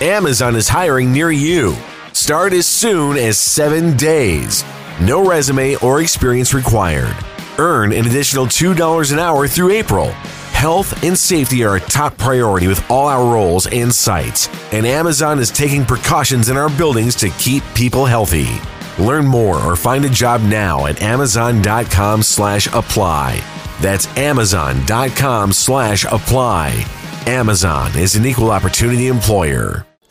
Amazon is hiring near you. Start as soon as seven days. No resume or experience required. Earn an additional $2 an hour through April. Health and safety are a top priority with all our roles and sites, and Amazon is taking precautions in our buildings to keep people healthy. Learn more or find a job now at amazon.com slash apply. That's amazon.com slash apply. Amazon is an equal opportunity employer.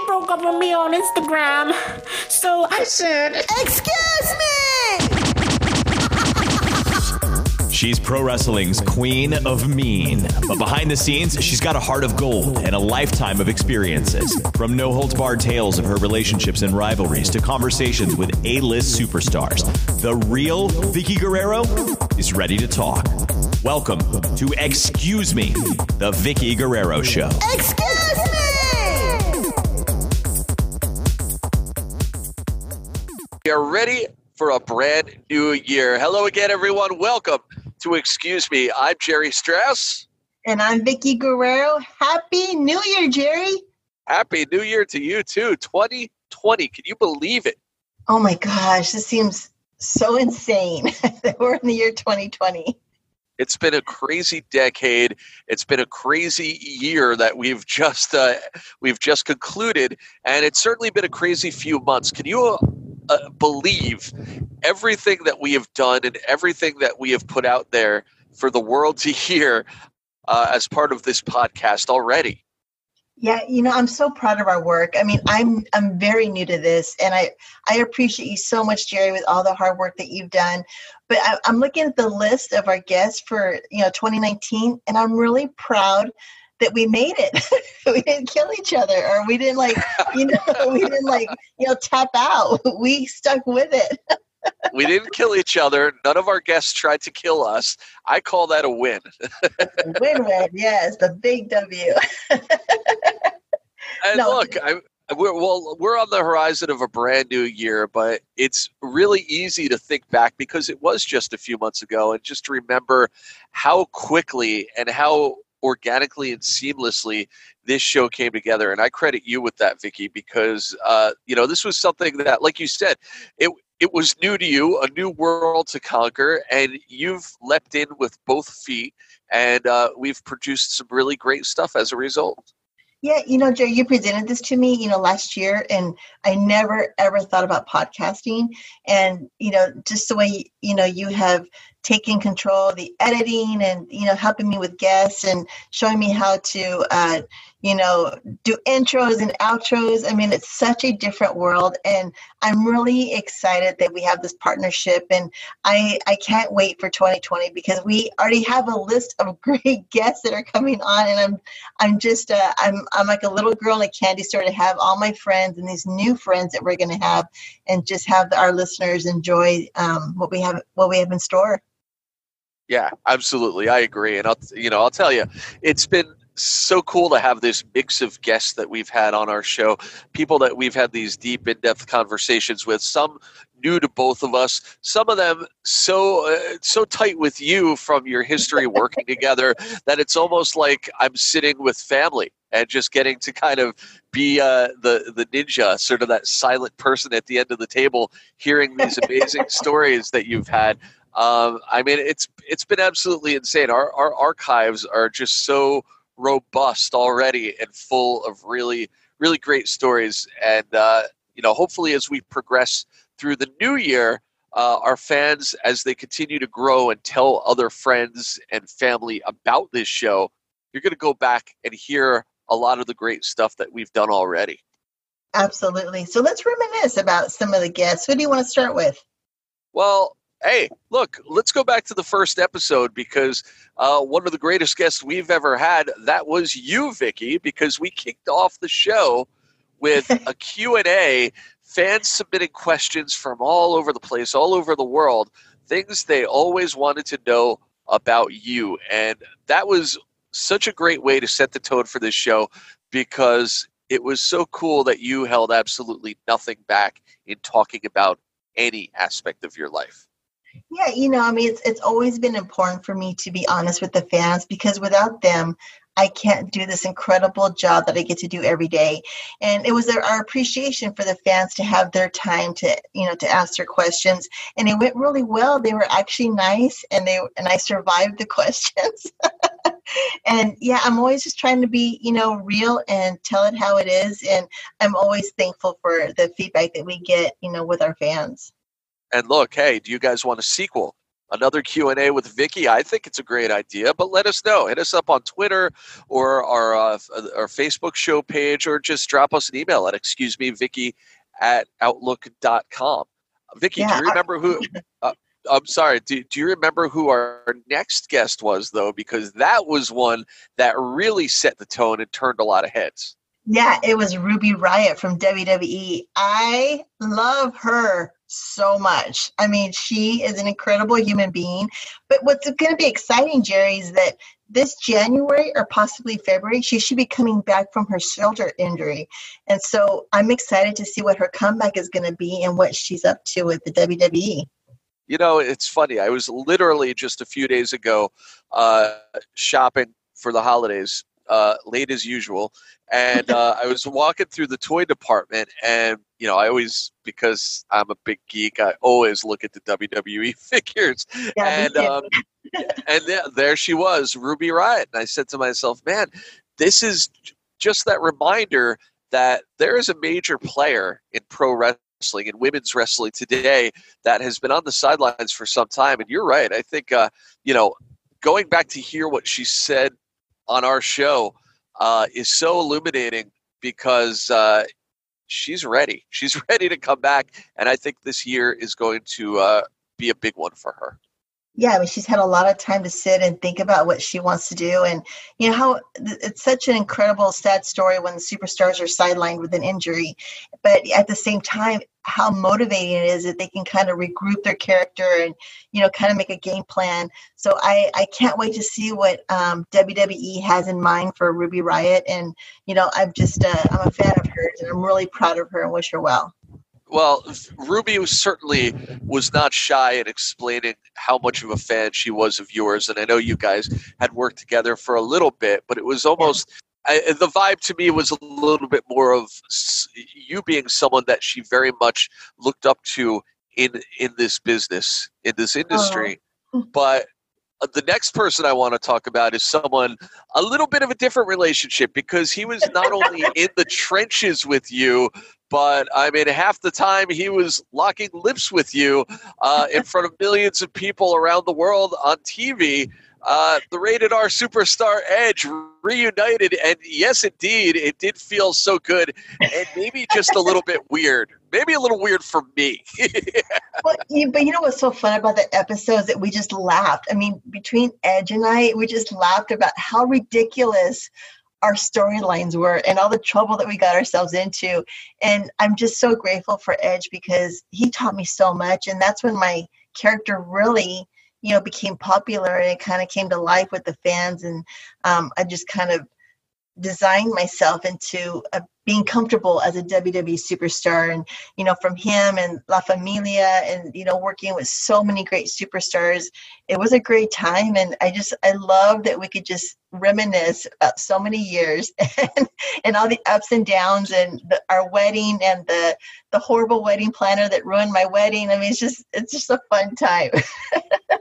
Danny broke up with me on Instagram. So I said, Excuse me! She's pro wrestling's queen of mean. But behind the scenes, she's got a heart of gold and a lifetime of experiences. From no holds barred tales of her relationships and rivalries to conversations with A list superstars, the real Vickie Guerrero is ready to talk. Welcome to Excuse Me, the Vickie Guerrero Show. Excuse We are ready for a brand new year. Hello again, everyone. Welcome to Excuse Me. I'm Jerry Strauss. And I'm Vickie Guerrero. Happy New Year, Jerry. Happy New Year to you, too. 2020. Can you believe it? Oh my gosh, this seems so insane that we're in the year 2020. It's been a crazy decade. It's been a crazy year that we've just uh, we've just concluded, and it's certainly been a crazy few months. Can you uh, believe everything that we have done and everything that we have put out there for the world to hear uh, as part of this podcast already? Yeah, you know, I'm so proud of our work. I mean, I'm I'm very new to this, and I I appreciate you so much, Jerry, with all the hard work that you've done. But I, I'm looking at the list of our guests for you know 2019, and I'm really proud that we made it. we didn't kill each other, or we didn't like you know we didn't like you know tap out. We stuck with it. we didn't kill each other. None of our guests tried to kill us. I call that a win. win win, yes, the big W. And No. look, I, we're well, we're on the horizon of a brand new year, but it's really easy to think back because it was just a few months ago, and just to remember how quickly and how organically and seamlessly this show came together. And I credit you with that, Vickie, because uh, you know this was something that, like you said, it it was new to you, a new world to conquer, and you've leapt in with both feet, and uh, we've produced some really great stuff as a result. Yeah, you know, Jerry, you presented this to me, you know, last year, and I never ever thought about podcasting. And, you know, just the way, you know, you have taken control of the editing and, you know, helping me with guests and showing me how to, uh, you know, do intros and outros. I mean, it's such a different world. And I'm really excited that we have this partnership. And I, I can't wait for 2020 because we already have a list of great guests that are coming on. And I'm I'm just uh, I'm I'm like a little girl in a candy store to have all my friends and these new friends that we're going to have, and just have our listeners enjoy um, what we have what we have in store. Yeah, absolutely. I agree. And I'll you know, I'll tell you, it's been so cool to have this mix of guests that we've had on our show, people that we've had these deep in-depth conversations with, some new to both of us, some of them so uh, so tight with you from your history working together that it's almost like I'm sitting with family and just getting to kind of be uh, the the ninja, sort of that silent person at the end of the table, hearing these amazing stories that you've had. Um, I mean, it's it's been absolutely insane. Our our archives are just so robust already and full of really really great stories. And uh, you know, hopefully, as we progress through the new year, uh, our fans, as they continue to grow and tell other friends and family about this show, you're going to go back and hear a lot of the great stuff that we've done already. Absolutely. So let's reminisce about some of the guests. Who do you want to start with? Well, hey, look, let's go back to the first episode because uh, one of the greatest guests we've ever had, that was you, Vickie, because we kicked off the show with a Q&A, fans submitting questions from all over the place, all over the world, things they always wanted to know about you. And that was such a great way to set the tone for this show because it was so cool that you held absolutely nothing back in talking about any aspect of your life. Yeah, you know, I mean, it's it's always been important for me to be honest with the fans because without them, I can't do this incredible job that I get to do every day. And it was our appreciation for the fans to have their time to, you know, to ask their questions. And it went really well. They were actually nice and they and I survived the questions. and yeah, I'm always just trying to be, you know, real and tell it how it is. And I'm always thankful for the feedback that we get, you know, with our fans. And look, hey, do you guys want a sequel? Another Q&A with Vickie. I think it's a great idea, but let us know. Hit us up on Twitter or our, uh, our Facebook show page or just drop us an email at excuse me, Vicky at outlook.com. Vickie, Yeah, do you remember who? Uh, I'm sorry. Do, do you remember who our next guest was, though? Because that was one that really set the tone and turned a lot of heads. Yeah, it was Ruby Riott from WWE. I love her so much. I mean, she is an incredible human being. But what's going to be exciting, Jerry, is that this January or possibly February, she should be coming back from her shoulder injury. And so I'm excited to see what her comeback is going to be and what she's up to with the. WWE. You know, it's funny. I was literally just a few days ago uh, shopping for the holidays, uh, late as usual, and uh, I was walking through the toy department, and you know, I always because I'm a big geek, I always look at the WWE figures, Yeah, and um, and there, there she was, Ruby Riott, and I said to myself, man, this is j- just that reminder that there is a major player in pro wrestling and women's wrestling today that has been on the sidelines for some time. And you're right. I think, uh, you know, going back to hear what she said on our show uh, is so illuminating because uh, she's ready. She's ready to come back. And I think this year is going to uh, be a big one for her. Yeah, I mean, she's had a lot of time to sit and think about what she wants to do. And, you know, how it's such an incredible, sad story when superstars are sidelined with an injury. But at the same time, how motivating it is that they can kind of regroup their character and, you know, kind of make a game plan. So I, I can't wait to see what um, WWE has in mind for Ruby Riott. And, you know, I'm just, uh, I'm a fan of hers and I'm really proud of her and wish her well. Well, Ruby was certainly was not shy in explaining how much of a fan she was of yours, and I know you guys had worked together for a little bit, but it was almost I, the vibe to me was a little bit more of you being someone that she very much looked up to in in this business, in this oh. industry. But the next person I want to talk about is someone a little bit of a different relationship because he was not only in the trenches with you, but I mean, half the time he was locking lips with you uh, in front of millions of people around the world on TV. Uh, the rated R superstar Edge reunited, and yes, indeed, it did feel so good, and maybe just a little bit weird. Maybe a little weird for me. Well, you, but you know what's so fun about the episodes that we just laughed. I mean, between Edge and I, we just laughed about how ridiculous our storylines were and all the trouble that we got ourselves into. And I'm just so grateful for Edge because he taught me so much. And that's when my character really, you know, became popular and it kind of came to life with the fans. And um, I just kind of designed myself into uh being comfortable as a WWE superstar. And, you know, from him and La Familia and, you know, working with so many great superstars, it was a great time. And I just, I love that we could just reminisce about so many years and, and all the ups and downs and the, our wedding and the, the horrible wedding planner that ruined my wedding. I mean, it's just, it's just a fun time.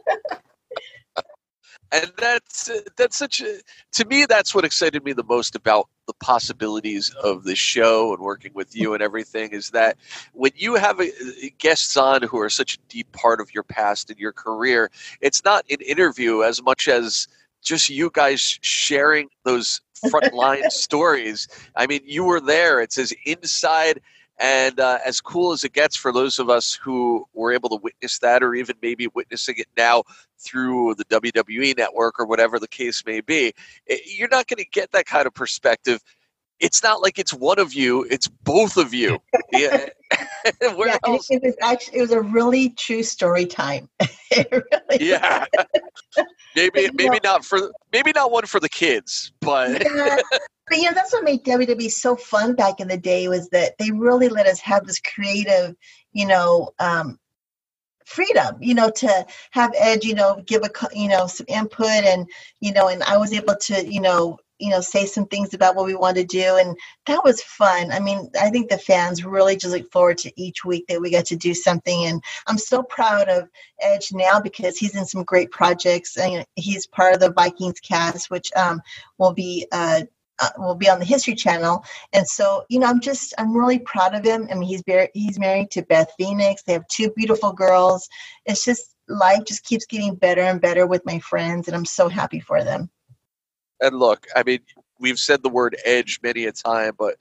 and that's that's such a to me that's what excited me the most about the possibilities of the show and working with you and everything is that when you have a, guests on who are such a deep part of your past and your career it's not an interview as much as just you guys sharing those frontline stories. I mean you were there. It's as inside And uh, as cool as it gets for those of us who were able to witness that, or even maybe witnessing it now through the WWE network or whatever the case may be, it, you're not going to get that kind of perspective. It's not like it's one of you; it's both of you. yeah. Yeah, it, it was actually it was a really true story time. Really Yeah. maybe maybe not for maybe not one for the kids, but yeah. But you know, that's what made WWE so fun back in the day was that they really let us have this creative, you know, um, freedom, you know, to have Edge, you know, give a, you know, some input and, you know, and I was able to, you know, you know, say some things about what we want to do. And that was fun. I mean, I think the fans really just look forward to each week that we get to do something. And I'm so proud of Edge now because he's in some great projects. And he's part of the Vikings cast, which um, will be uh, uh, will be on the History Channel. And so, you know, I'm just I'm really proud of him. I mean, he's mar- he's married to Beth Phoenix. They have two beautiful girls. It's just life just keeps getting better and better with my friends, and I'm so happy for them. and look, I mean, we've said the word edge many a time, but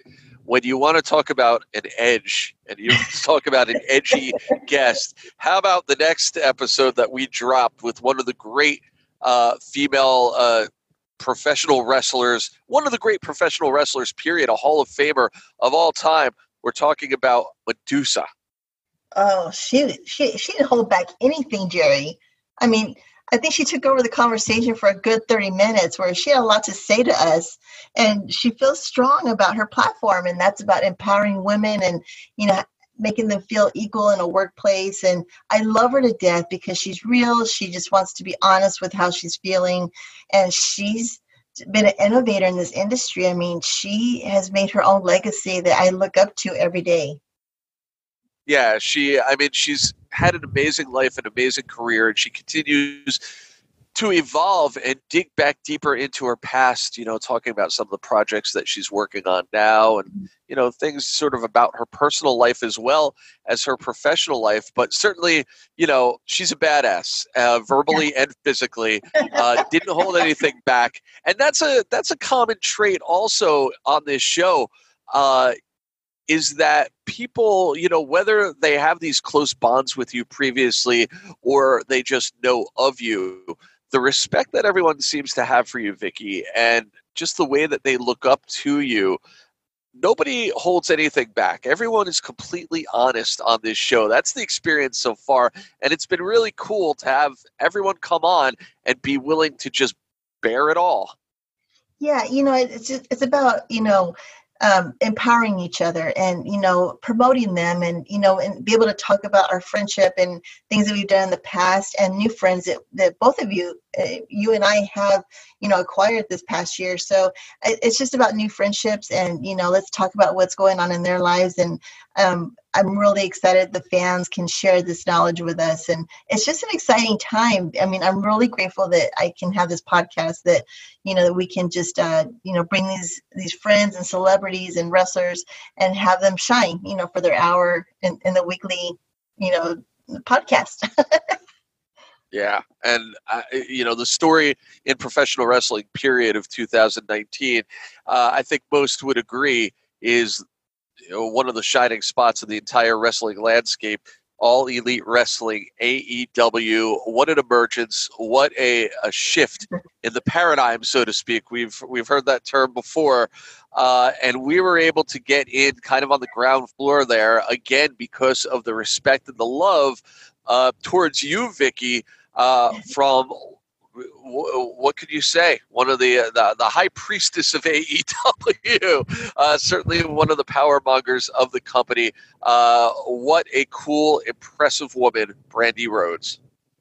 when you want to talk about an edge and you talk about an edgy guest, how about the next episode that we dropped with one of the great uh, female uh, professional wrestlers, one of the great professional wrestlers, period, a Hall of Famer of all time? We're talking about Medusa. Oh, she she she didn't hold back anything, Jerry. I mean, I think she took over the conversation for a good 30 minutes where she had a lot to say to us and she feels strong about her platform and that's about empowering women and you know making them feel equal in a workplace and I love her to death because she's real, she just wants to be honest with how she's feeling and she's been an innovator in this industry. I mean, she has made her own legacy that I look up to every day. yeah, she, I mean, she's had an amazing life, an amazing career, and she continues to evolve and dig back deeper into her past, you know, talking about some of the projects that she's working on now and, you know, things sort of about her personal life as well as her professional life. But certainly, you know, she's a badass, uh, verbally and physically, uh, didn't hold anything back. And that's a, that's a common trait also on this show. Uh, is that people, you know, whether they have these close bonds with you previously or they just know of you, the respect that everyone seems to have for you, Vickie, and just the way that they look up to you, nobody holds anything back. Everyone is completely honest on this show. That's the experience so far. And it's been really cool to have everyone come on and be willing to just bear it all. Yeah, you know, it's just, it's about you know um, empowering each other and you know promoting them and you know and be able to talk about our friendship and things that we've done in the past and new friends that, that both of you uh, you and I have you know acquired this past year. So it- it's just about new friendships and you know let's talk about what's going on in their lives and um, I'm really excited the fans can share this knowledge with us and it's just an exciting time. I mean, I'm really grateful that I can have this podcast that you know that we can just uh, you know bring these these friends and celebrities and wrestlers and have them shine you know for their hour in, in the weekly you know podcast Yeah, and uh, you know the story in professional wrestling period of 2019, uh, I think most would agree is you know, one of the shining spots in the entire wrestling landscape. All Elite Wrestling, AEW. What an emergence! What a, a shift in the paradigm, so to speak. We've we've heard that term before, uh, and we were able to get in kind of on the ground floor there again because of the respect and the love uh, towards you, Vickie, uh, from what could you say? One of the, uh, the the high priestess of AEW, uh, certainly one of the power mongers of the company. Uh, what a cool, impressive woman, Brandi Rhodes.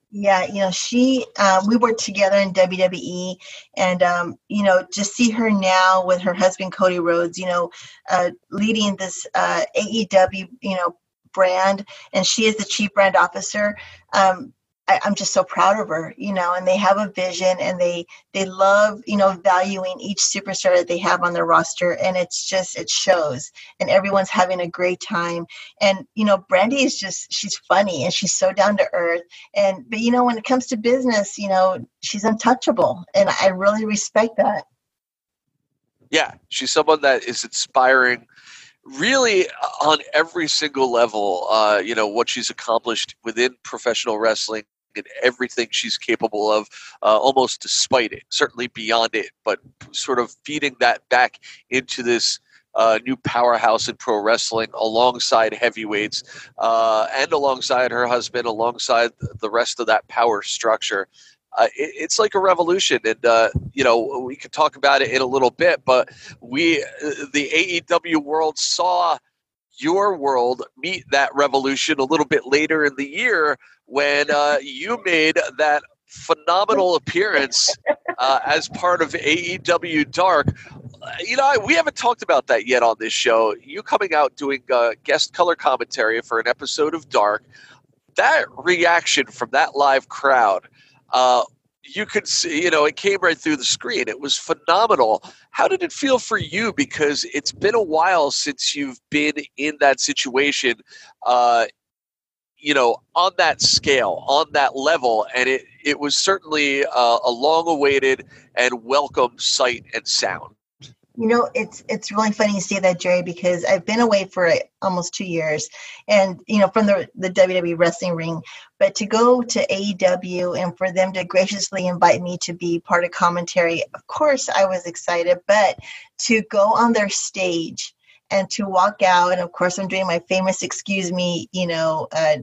Yeah, you know, she, um, we worked together in WWE, and, um, you know, just see her now with her husband, Cody Rhodes, you know, uh, leading this uh, AEW, you know, brand, and she is the chief brand officer. Um, I, I'm just so proud of her, you know, and they have a vision and they they love, you know, valuing each superstar that they have on their roster, and it's just it shows, and everyone's having a great time. And you know, Brandy is just she's funny and she's so down to earth. And but you know when it comes to business you know she's untouchable and i really respect that. Yeah, she's someone that is inspiring really on every single level, uh, you know, what she's accomplished within professional wrestling and everything she's capable of, uh, almost despite it, certainly beyond it, but sort of feeding that back into this. Uh, new powerhouse in pro wrestling alongside heavyweights uh, and alongside her husband, alongside the rest of that power structure. Uh, it, it's like a revolution, and uh, you know we could talk about it in a little bit. But we, the AEW world, saw your world meet that revolution a little bit later in the year when uh, you made that phenomenal appearance uh, as part of AEW Dark. You know, we haven't talked about that yet on this show. You coming out doing uh, guest color commentary for an episode of Dark. That reaction from that live crowd uh, you could see, you know, it came right through the screen. It was phenomenal. How did it feel for you? Because it's been a while since you've been in that situation, uh, you know, on that scale, on that level, and it it was certainly uh, a long-awaited and welcome sight and sound. You know, it's it's really funny you say that, Jerry, because I've been away for almost two years, and you know, from the the WWE wrestling ring. But to go to AEW and for them to graciously invite me to be part of commentary, of course, I was excited. But to go on their stage and to walk out, and of course, I'm doing my famous "excuse me," you know, uh,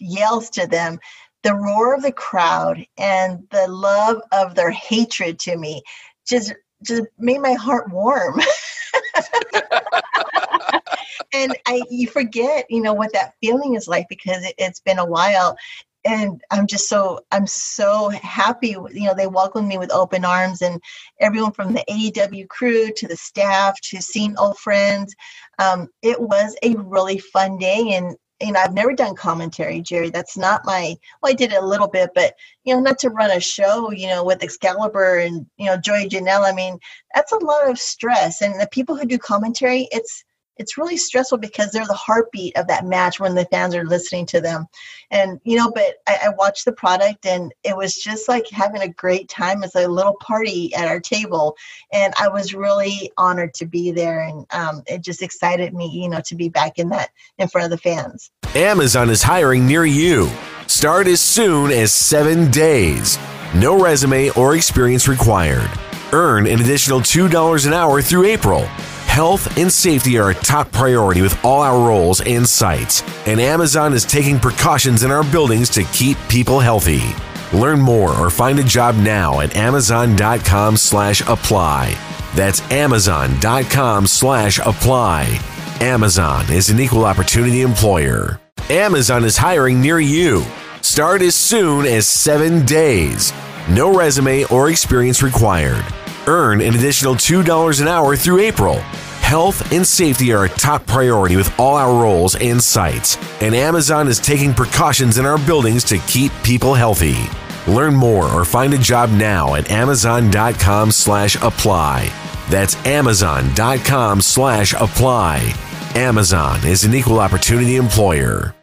yells to them. The roar of the crowd and the love of their hatred to me just just made my heart warm. and I you forget, you know, what that feeling is like because it, it's been a while. And I'm just so I'm so happy. You know, they welcomed me with open arms, and everyone from the AEW crew to the staff to seeing old friends. Um, it was a really fun day, and you know, I've never done commentary, Jerry. That's not my, well, I did it a little bit, but, you know, not to run a show, you know, with Excalibur and, you know, Joy Janelle. I mean, that's a lot of stress. And the people who do commentary, it's, it's really stressful because they're the heartbeat of that match when the fans are listening to them. And, you know, but I, I watched the product and it was just like having a great time. It's a little party at our table. And I was really honored to be there. And um, it just excited me, you know, to be back in that in front of the fans. Amazon is hiring near you. Start as soon as seven days. No resume or experience required. Earn an additional $2 an hour through April. Health and safety are a top priority with all our roles and sites, and Amazon is taking precautions in our buildings to keep people healthy. Learn more or find a job now at amazon.com slash apply. That's amazon.com slash apply. Amazon is an equal opportunity employer. Amazon is hiring near you. Start as soon as seven days. No resume or experience required. Earn an additional $2 an hour through April. Health and safety are a top priority with all our roles and sites, and Amazon is taking precautions in our buildings to keep people healthy. Learn more or find a job now at amazon.com slash apply. That's amazon.com slash apply. Amazon is an equal opportunity employer.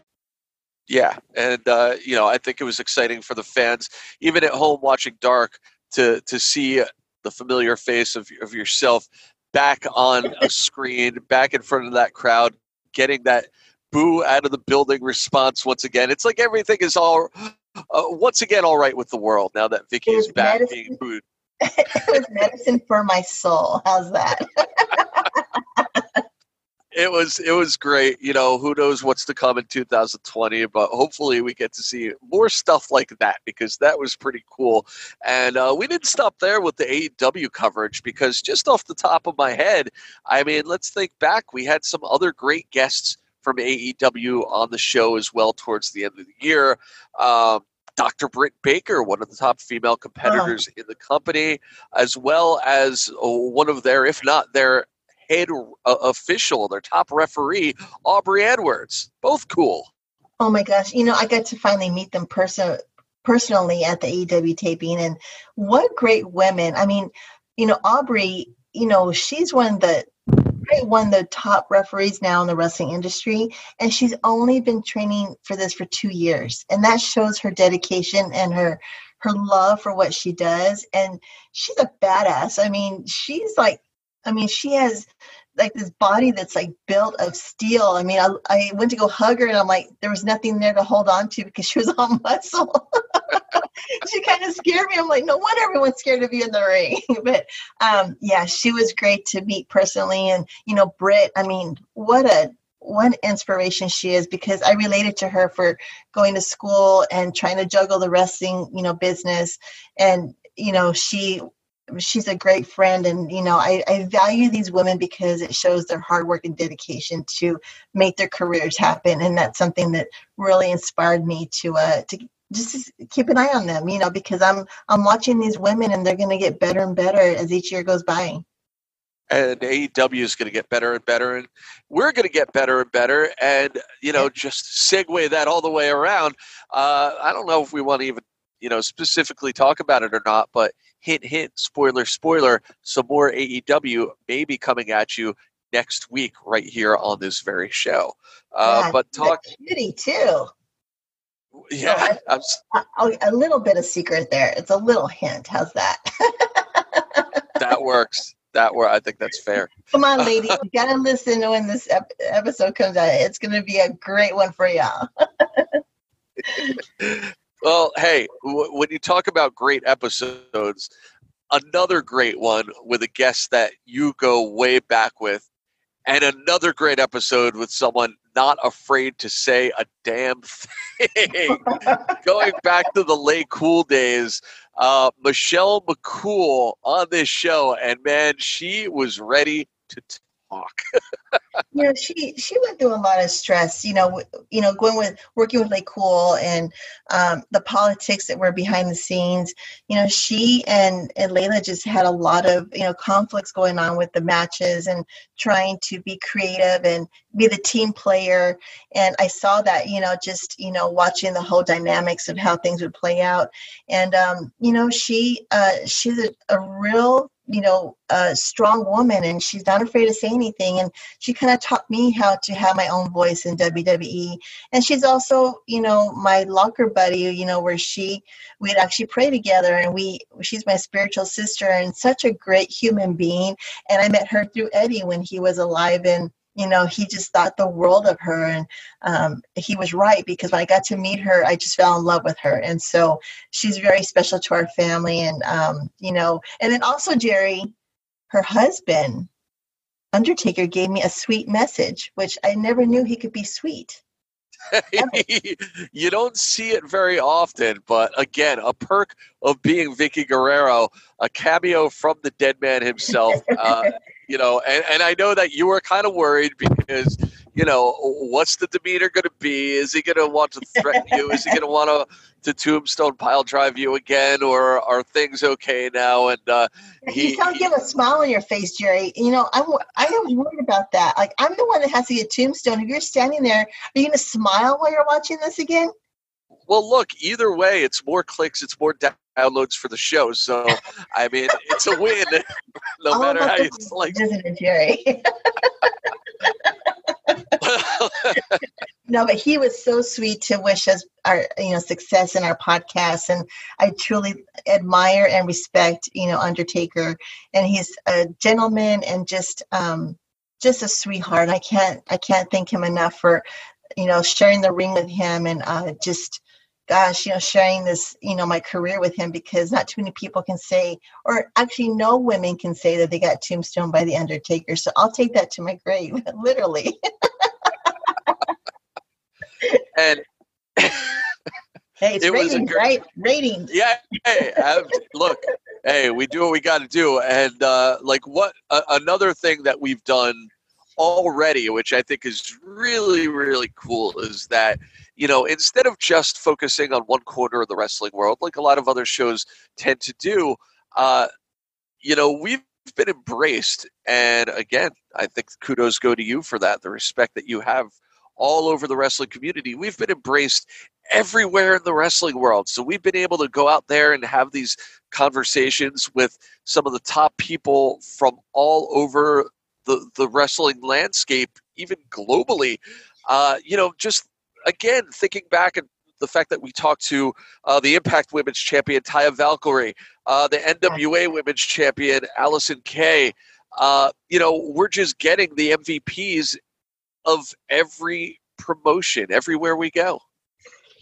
Yeah, and uh, you know, I think it was exciting for the fans, even at home watching Dark, to to see the familiar face of of yourself back on a screen, back in front of that crowd, getting that boo out of the building response once again. It's like everything is all uh, once again all right with the world now that Vickie is back medicine. being booed. it was medicine for my soul. How's that? it was it was great. You know, who knows what's to come in 2020, but hopefully we get to see more stuff like that because that was pretty cool. And uh, we didn't stop there with the AEW coverage because just off the top of my head, I mean, let's think back. We had some other great guests from AEW on the show as well towards the end of the year. Um, Dr. Britt Baker, one of the top female competitors in the company, as well as uh, one of their, if not their head uh, official, their top referee, Aubrey Edwards. Both cool. Oh my gosh! You know, I got to finally meet them person personally at the AEW taping, and what great women! I mean, you know, Aubrey. You know, she's one of the one of the top referees now in the wrestling industry, and she's only been training for this for two years, and that shows her dedication and her her love for what she does. And she's a badass. I mean, she's like I mean, she has like this body that's like built of steel. I mean, I, I went to go hug her and I'm like, there was nothing there to hold on to because she was all muscle. she kind of scared me. I'm like, no wonder everyone's scared of you in the ring. but um, yeah, she was great to meet personally. And, you know, Britt, I mean, what a what inspiration she is because I related to her for going to school and trying to juggle the wrestling, you know, business. And, you know, she she's a great friend and you know I, I value these women because it shows their hard work and dedication to make their careers happen and that's something that really inspired me to uh to just keep an eye on them you know because i'm i'm watching these women and they're going to get better and better as each year goes by and AEW is going to get better and better, and we're going to get better and better. And you know, just segue that all the way around. Uh, I don't know if we want to even you know specifically talk about it or not, but hint, hint, spoiler, spoiler. Some more AEW may be coming at you next week right here on this very show. Uh, Yeah, but talk, kitty too yeah, I'm, a, a little bit of secret there it's a little hint how's that that works. That work. I think that's fair. come on ladies you gotta listen when this ep- episode comes out it's going to be a great one for y'all Well, hey, w- when you talk about great episodes, another great one with a guest that you go way back with, and another great episode with someone not afraid to say a damn thing. Going back to the LayCool days, uh, Michelle McCool on this show, and man, she was ready to talk. you know she she went through a lot of stress you know you know going with working with LayCool and um, the politics that were behind the scenes. You know she and and Layla just had a lot of you know conflicts going on with the matches and trying to be creative and be the team player. And I saw that you know just you know watching the whole dynamics of how things would play out. And um, you know she uh, she's a, a real you know a strong woman and she's not afraid to say anything. And she kind of taught me how to have my own voice in WWE and she's also you know my locker buddy you know where she we'd actually pray together and we she's my spiritual sister and such a great human being. And I met her through Eddie when he was alive and you know he just thought the world of her and um, he was right because when I got to meet her I just fell in love with her and so she's very special to our family and um, you know and then also Jerry her husband Undertaker gave me a sweet message, which I never knew he could be sweet. you don't see it very often, but again, a perk of being Vickie Guerrero, a cameo from the dead man himself. Uh, you know, and, and I know that you were kind of worried because, you know, what's the demeanor going to be? Is he going to want to threaten you? Is he going to want to to tombstone pile drive you again, or are things okay now? And uh, He, don't give a smile on your face, Jerry. You know, I'm I was worried about that. Like I'm the one that has to get tombstone. If you're standing there, are you going to smile while you're watching this again? Well, look, either way, it's more clicks, it's more downloads for the show. So, I mean, it's a win, no All matter how you slice. isn't it, Jerry? no, but he was so sweet to wish us our you know success in our podcast, and I truly admire and respect you know Undertaker, and he's a gentleman and just um just a sweetheart. I can't I can't thank him enough for you know sharing the ring with him and uh, just gosh you know sharing this you know my career with him because not too many people can say or actually no women can say that they got tombstone by the undertaker. So i'll take that to my grave literally. And hey it's It was a ratings good- right? Ratings. Yeah, hey, look, hey, we do what we got to do, and uh, like what uh, another thing that we've done already, which I think is really really cool, is that you know instead of just focusing on one corner of the wrestling world, like a lot of other shows tend to do, uh, you know, we've been embraced, and again, I think kudos go to you for that, the respect that you have all over the wrestling community. We've been embraced everywhere in the wrestling world. So we've been able to go out there and have these conversations with some of the top people from all over the, the wrestling landscape, even globally. Uh, you know, just again, thinking back and the fact that we talked to uh, the Impact Women's Champion Taya Valkyrie, uh, the NWA Women's Champion Allysin Kay, uh, you know, we're just getting the MVPs of every promotion everywhere we go.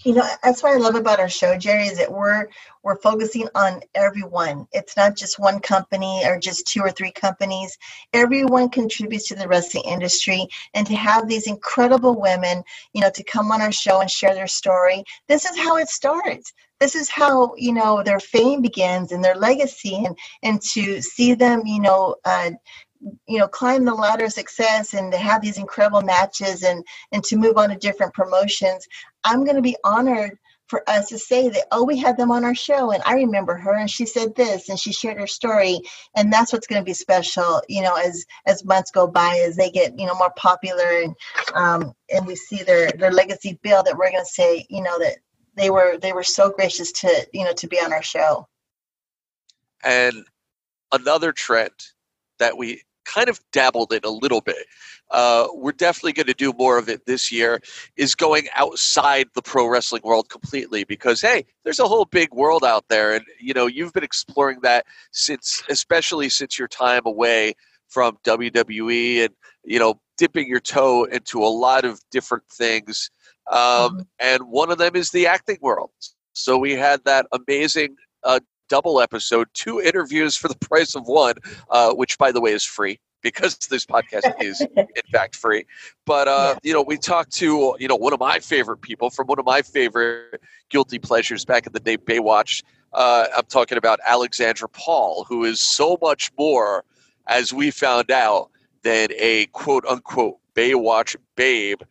You know, that's what I love about our show, Jerry, is that we're we're focusing on everyone. It's not just one company or just two or three companies. Everyone contributes to the wrestling industry, and to have these incredible women, you know, to come on our show and share their story. This is how it starts. This is how you know their fame begins and their legacy, and and to see them, you know. Uh, you know climb the ladder of success and to have these incredible matches and and to move on to different promotions i'm going to be honored for us to say that oh we had them on our show and i remember her and she said this and she shared her story and that's what's going to be special you know as as months go by as they get you know more popular and um and we see their their legacy build that we're going to say you know that they were they were so gracious to you know to be on our show. And another trend that we kind of dabbled in a little bit, uh, we're definitely going to do more of it this year, is going outside the pro wrestling world completely because, hey, there's a whole big world out there. And, you know, you've been exploring that since, especially since your time away from WWE and, you know, dipping your toe into a lot of different things. Um, And one of them is the acting world. So we had that amazing uh, double episode, two interviews for the price of one, uh, which, by the way, is free because this podcast is in fact free. But uh, you know, we talked to you know one of my favorite people from one of my favorite guilty pleasures back in the day, Baywatch. Uh, I'm talking about Alexandra Paul, who is so much more, as we found out, than a quote unquote Baywatch babe.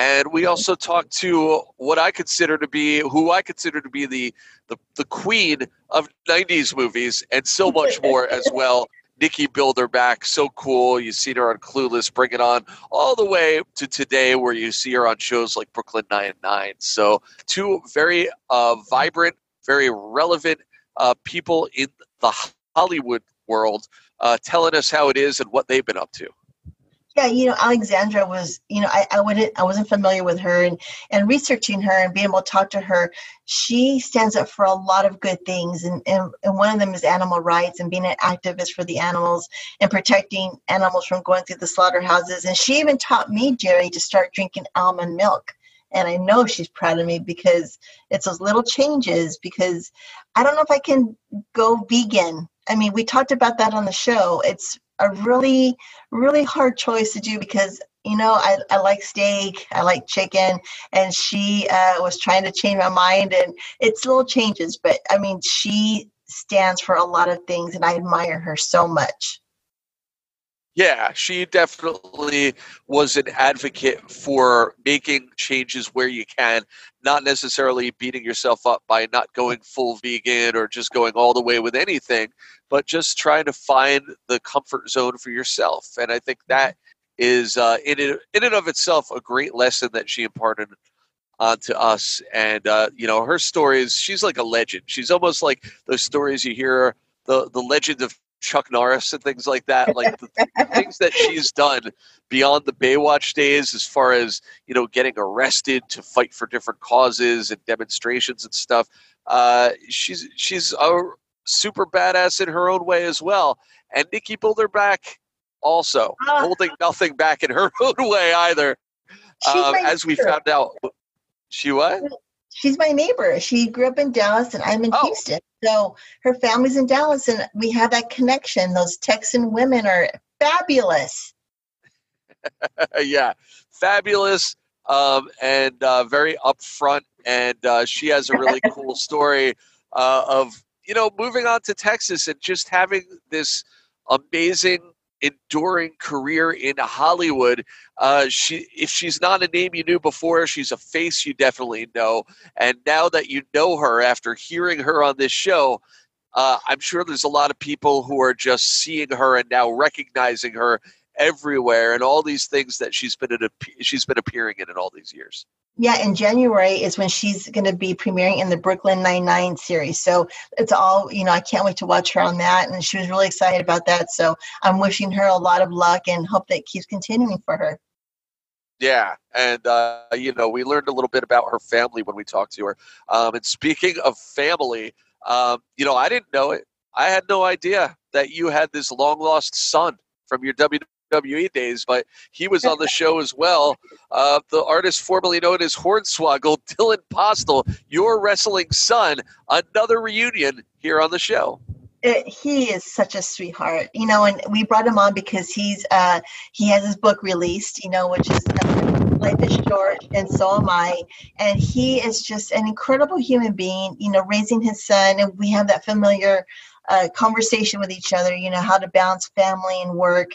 And we also talked to what I consider to be, who I consider to be the the, the queen of 90s movies and so much more as well. Nikki Bilderback, so cool. You see her on Clueless, bring it on all the way to today, where you see her on shows like Brooklyn Nine Nine. So, two very uh, vibrant, very relevant uh, people in the Hollywood world, uh, telling us how it is and what they've been up to. Yeah, you know, Alexandra was, you know, I, I wouldn't, I wasn't familiar with her, and and researching her and being able to talk to her, she stands up for a lot of good things, and and, and one of them is animal rights and being an activist for the animals and protecting animals from going through the slaughterhouses. And she even taught me, Jerry, to start drinking almond milk. And I know she's proud of me because it's those little changes. Because I don't know if I can go vegan. I mean, we talked about that on the show. It's a really, really hard choice to do because you know I, I like steak, I like chicken, and she uh, was trying to change my mind, and it's little changes, but I mean she stands for a lot of things, and I admire her so much. Yeah, she definitely was an advocate for making changes where you can, not necessarily beating yourself up by not going full vegan or just going all the way with anything, but just trying to find the comfort zone for yourself. And I think that is, uh, in, it, in and of itself, a great lesson that she imparted onto us. And, uh, you know, her stories, she's like a legend. She's almost like those stories you hear, the, the legend of Chuck Norris and things like that. Like the, the things that she's done beyond the Baywatch days, as far as you know, getting arrested to fight for different causes and demonstrations and stuff. Uh, she's she's a super badass in her own way as well. And Nikki Bilderback also Ah. holding nothing back in her own way either. Um, as we found out, she what? She's my neighbor. She grew up in Dallas, and I'm in Oh. Houston. So her family's in Dallas, and we have that connection. Those Texan women are fabulous. yeah, fabulous um, and uh, very upfront. And uh, she has a really cool story uh, of you know moving on to Texas and just having this amazing, enduring career in Hollywood. Uh, she, if she's not a name you knew before, she's a face you definitely know. And now that you know her after hearing her on this show. Uh, I'm sure there's a lot of people who are just seeing her and now recognizing her everywhere and all these things that she's been in a, she's been appearing in in all these years. Yeah, in January is when she's going to be premiering in the Brooklyn Nine Nine series. So it's all you know. I can't wait to watch her on that, and she was really excited about that. So I'm wishing her a lot of luck and hope that keeps continuing for her. Yeah, and uh, you know we learned a little bit about her family when we talked to her. Um, and speaking of family, um, you know I didn't know it. I had no idea that you had this long lost son from your WWE days, but he was on the show as well. Uh, the artist formerly known as Hornswoggle, Dylan Postl, your wrestling son, another reunion here on the show. It, he is such a sweetheart, you know, and we brought him on because he's uh, he has his book released, you know, which is uh, Life is Short, and so am I. And he is just an incredible human being, you know, raising his son, and we have that familiar uh, conversation with each other, you know, how to balance family and work.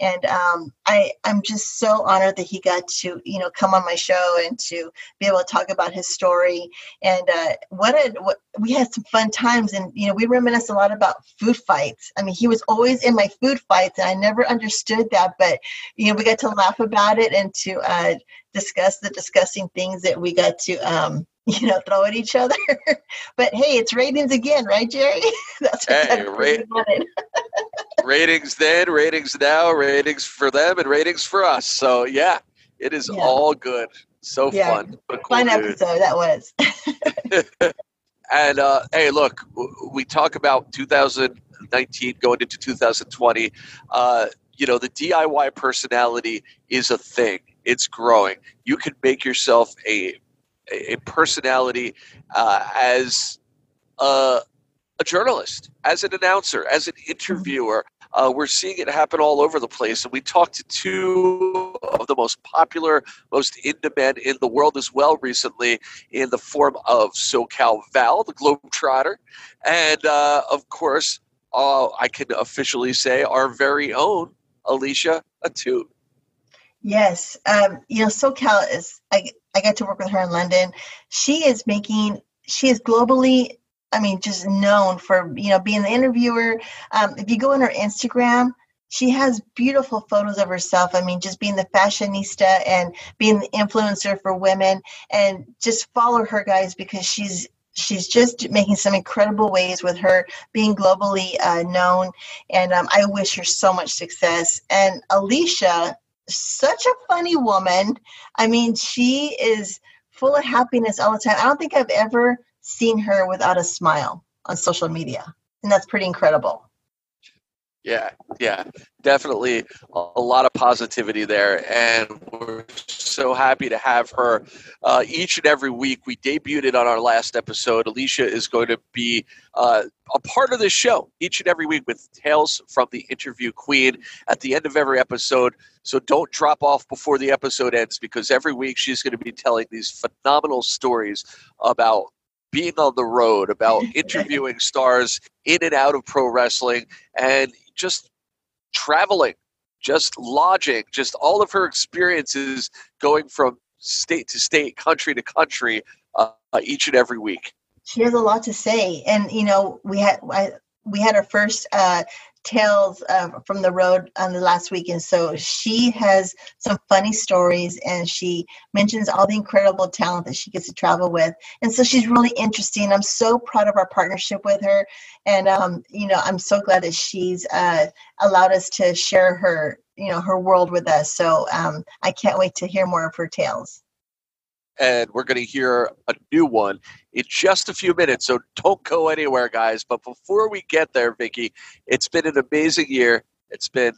And um, I, I'm just so honored that he got to, you know, come on my show and to be able to talk about his story. And uh, what, a, what we had some fun times, and you know, we reminisce a lot about food fights. I mean, he was always in my food fights, and I never understood that. But you know, we got to laugh about it and to uh, discuss the disgusting things that we got to um, you know, throw at each other. but hey, it's ratings again, right, Jerry? That's what hey, ra- ratings then, ratings now, ratings for them, and ratings for us. So yeah, it is yeah. all good. So yeah. fun. Cool fun dude. episode that was. and uh, hey, look, we talk about 2019 going into 2020. Uh, you know, the DIY personality is a thing. It's growing. You can make yourself a a personality uh, as a, a, journalist, as an announcer, as an interviewer. Uh, we're seeing it happen all over the place. And we talked to two of the most popular, most in demand in the world as well recently in the form of SoCal Val, the Globetrotter. And uh, of course, uh, I can officially say our very own Alicia Atout. Yes. Um, you know, SoCal is, I, I got to work with her in London. She is making, she is globally, I mean, just known for, you know, being the interviewer. Um, if you go on her Instagram, she has beautiful photos of herself. I mean, just being the fashionista and being the influencer for women and just follow her guys because she's she's just making some incredible ways with her being globally uh, known and um, i wish her so much success and alicia such a funny woman. I mean, she is full of happiness all the time. I don't think I've ever seen her without a smile on social media. And that's pretty incredible. Yeah, yeah, definitely a lot of positivity there, and we're so happy to have her uh, each and every week. We debuted it on our last episode. Alicia is going to be uh, a part of this show each and every week with tales from the interview queen at the end of every episode. So don't drop off before the episode ends because every week she's going to be telling these phenomenal stories about being on the road, about interviewing stars in and out of pro wrestling, and just traveling, just lodging, just all of her experiences going from state to state, country to country, uh, each and every week. She has a lot to say, and you know, we had I, we had our first uh, tales uh, from the road on the last weekend. So she has some funny stories and she mentions all the incredible talent that she gets to travel with. And so she's really interesting. I'm so proud of our partnership with her. And, um, you know, I'm so glad that she's uh, allowed us to share her, you know, her world with us. So um, I can't wait to hear more of her tales and we're going to hear a new one in just a few minutes. So don't go anywhere, guys. But before we get there, Vickie, it's been an amazing year. It's been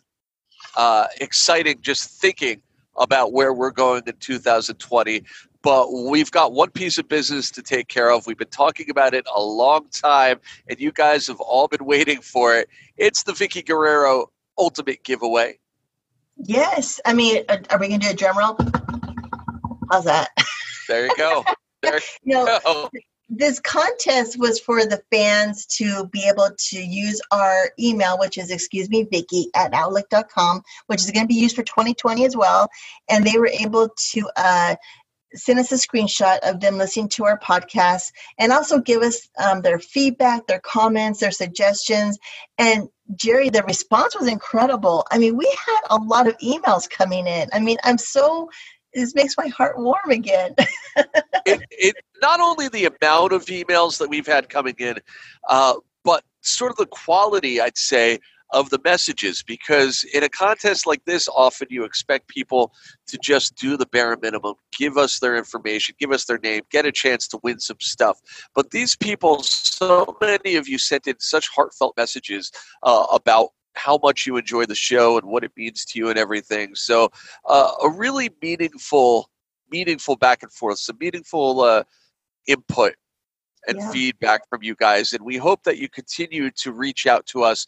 uh, exciting just thinking about where we're going in 2020. But we've got one piece of business to take care of. We've been talking about it a long time, and you guys have all been waiting for it. It's the Vickie Guerrero Ultimate Giveaway. Yes. I mean, are we going to do a drum roll? How's that? There you go. There you know, go. This contest was for the fans to be able to use our email, which is excuse me, Vicky at outlook.com, which is going to be used for 2020 as well. And they were able to uh, send us a screenshot of them listening to our podcast and also give us um, their feedback, their comments, their suggestions. And Jerry, the response was incredible. I mean, we had a lot of emails coming in. I mean, I'm so this makes my heart warm again. it, it, not only the amount of emails that we've had coming in, uh, but sort of the quality, I'd say, of the messages. Because in a contest like this, often you expect people to just do the bare minimum, give us their information, give us their name, get a chance to win some stuff. But these people, so many of you sent in such heartfelt messages uh, about how much you enjoy the show and what it means to you and everything. So uh, a really meaningful, meaningful back and forth, some meaningful uh, input and Yeah. feedback from you guys. And we hope that you continue to reach out to us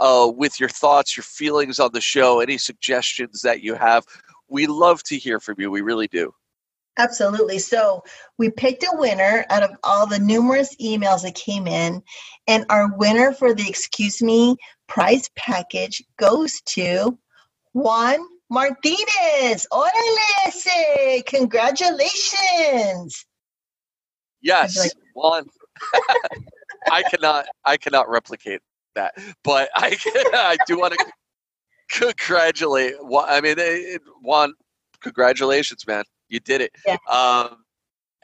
uh, with your thoughts, your feelings on the show, any suggestions that you have. We love to hear from you. We really do. Absolutely. So we picked a winner out of all the numerous emails that came in, and our winner for the Excuse Me prize package goes to Juan Martinez. Órale, ese. congratulations. Yes, like- Juan. I cannot. I cannot replicate that, but I. I do want to congratulate. Juan- I mean, it, Juan. Congratulations, man! You did it. Yeah. Um,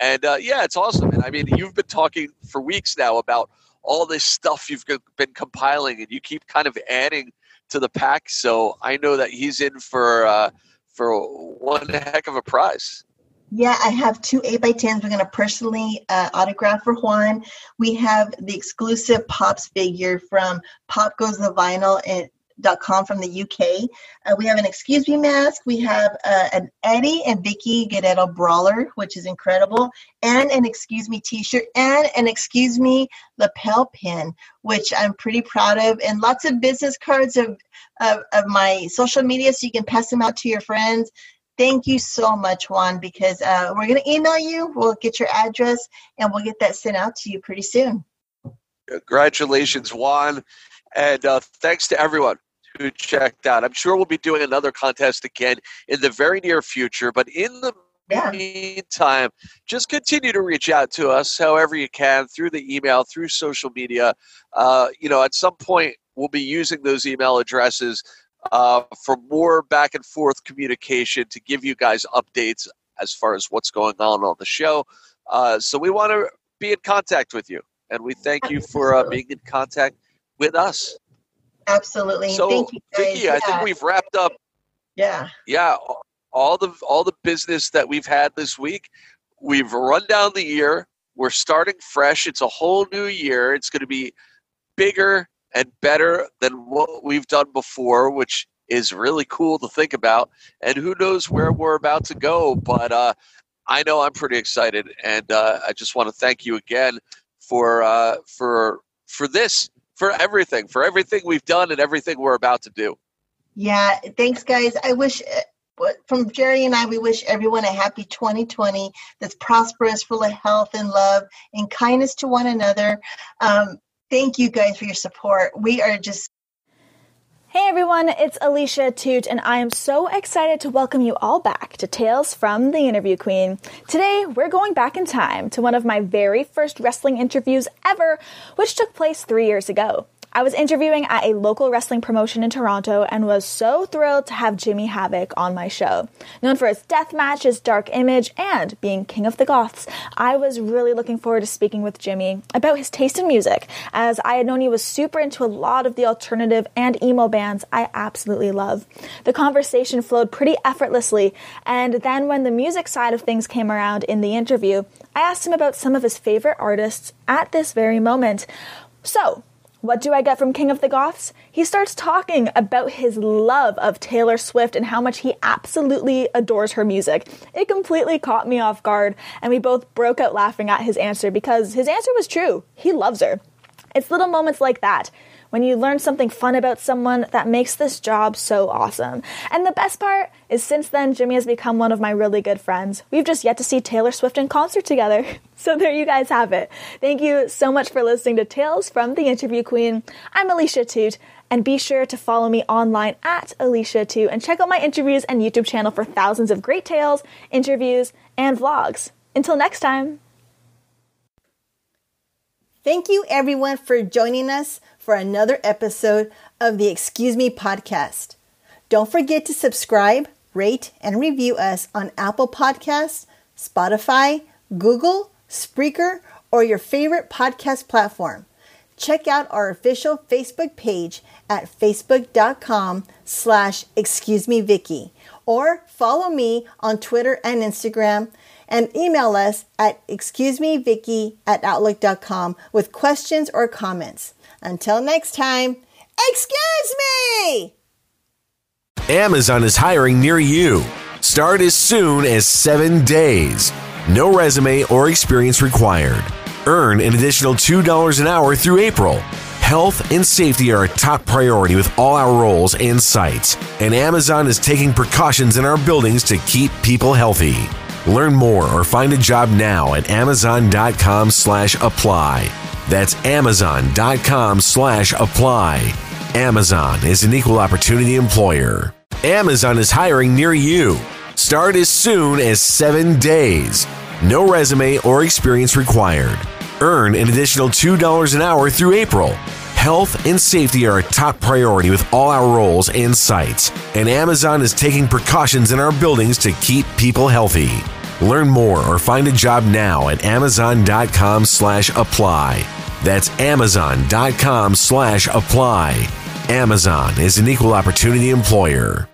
and uh, yeah, it's awesome. And I mean, you've been talking for weeks now about all this stuff you've been compiling, and you keep kind of adding to the pack. So I know that he's in for uh, for one heck of a prize. Yeah, I have two 8 by 10s We're going to personally uh, autograph for Juan. We have the exclusive Pops figure from Pop Goes the Vinyl com from the UK. Uh, we have an excuse me mask. We have uh, an Eddie and Vickie Guerrero brawler, which is incredible, and an excuse me T-shirt and an excuse me lapel pin, which I'm pretty proud of, and lots of business cards of of, of my social media, so you can pass them out to your friends. Thank you so much, Juan, because uh, we're going to email you. We'll get your address and we'll get that sent out to you pretty soon. Congratulations, Juan. And uh, thanks to everyone checked out. I'm sure we'll be doing another contest again in the very near future. But in the Yeah. meantime, just continue to reach out to us however you can through the email, through social media. Uh, you know, at some point, we'll be using those email addresses uh, for more back and forth communication to give you guys updates as far as what's going on on the show. Uh, so we want to be in contact with you, and we thank you for uh, being in contact with us. Absolutely. So, Thank you, guys. Vickie, I think we've wrapped up. yeah. Yeah, all the all the business that we've had this week. We've run down the year. We're starting fresh. It's a whole new year. It's going to be bigger and better than what we've done before, which is really cool to think about. And who knows where we're about to go? But uh, I know I'm pretty excited, and uh, I just want to thank you again for uh, for for this, for everything, for everything we've done and everything we're about to do. Yeah. Thanks, guys. I wish, uh, from Jerry and I, we wish everyone a happy 2020 that's prosperous, full of health and love and kindness to one another. Um, thank you guys for your support. We are just Hey everyone, it's Alicia Atout, and I am so excited to welcome you all back to Tales from the Interview Queen. Today, we're going back in time to one of my very first wrestling interviews ever, which took place three years ago. I was interviewing at a local wrestling promotion in Toronto and was so thrilled to have Jimmy Havoc on my show. Known for his death match, his dark image, and being king of the goths, I was really looking forward to speaking with Jimmy about his taste in music, as I had known he was super into a lot of the alternative and emo bands I absolutely love. The conversation flowed pretty effortlessly, and then when the music side of things came around in the interview, I asked him about some of his favorite artists at this very moment. So, what do I get from King of the Goths? He starts talking about his love of Taylor Swift and how much he absolutely adores her music. It completely caught me off guard, and we both broke out laughing at his answer because his answer was true. He loves her. It's little moments like that when you learn something fun about someone that makes this job so awesome. And the best part is since then, Jimmy has become one of my really good friends. We've just yet to see Taylor Swift in concert together. So there you guys have it. Thank you so much for listening to Tales from the Interview Queen. I'm Alicia Atout, and be sure to follow me online at Alicia Atout and check out my interviews and YouTube channel for thousands of great tales, interviews, and vlogs. Until next time. Thank you, everyone, for joining us for another episode of the Excuse Me podcast. Don't forget to subscribe, rate, and review us on Apple Podcasts, Spotify, Google, Spreaker, or your favorite podcast platform. Check out our official Facebook page at facebook.com slash excuse me Vicky or follow me on Twitter and Instagram and email us at excusemevicky at outlook.com with questions or comments. Until next time, Excuse me! Amazon is hiring near you. Start as soon as seven days. No resume or experience required. Earn an additional $2 an hour through April. Health and safety are a top priority with all our roles and sites, and Amazon is taking precautions in our buildings to keep people healthy. Learn more or find a job now at amazon.com slash apply. That's amazon.com slash apply. Amazon is an equal opportunity employer. Amazon is hiring near you. Start as soon as seven days. No resume or experience required. Earn an additional $2 an hour through April. Health and safety are a top priority with all our roles and sites, and Amazon is taking precautions in our buildings to keep people healthy. Learn more or find a job now at amazon.com slash apply. That's amazon.com slash apply. Amazon is an equal opportunity employer.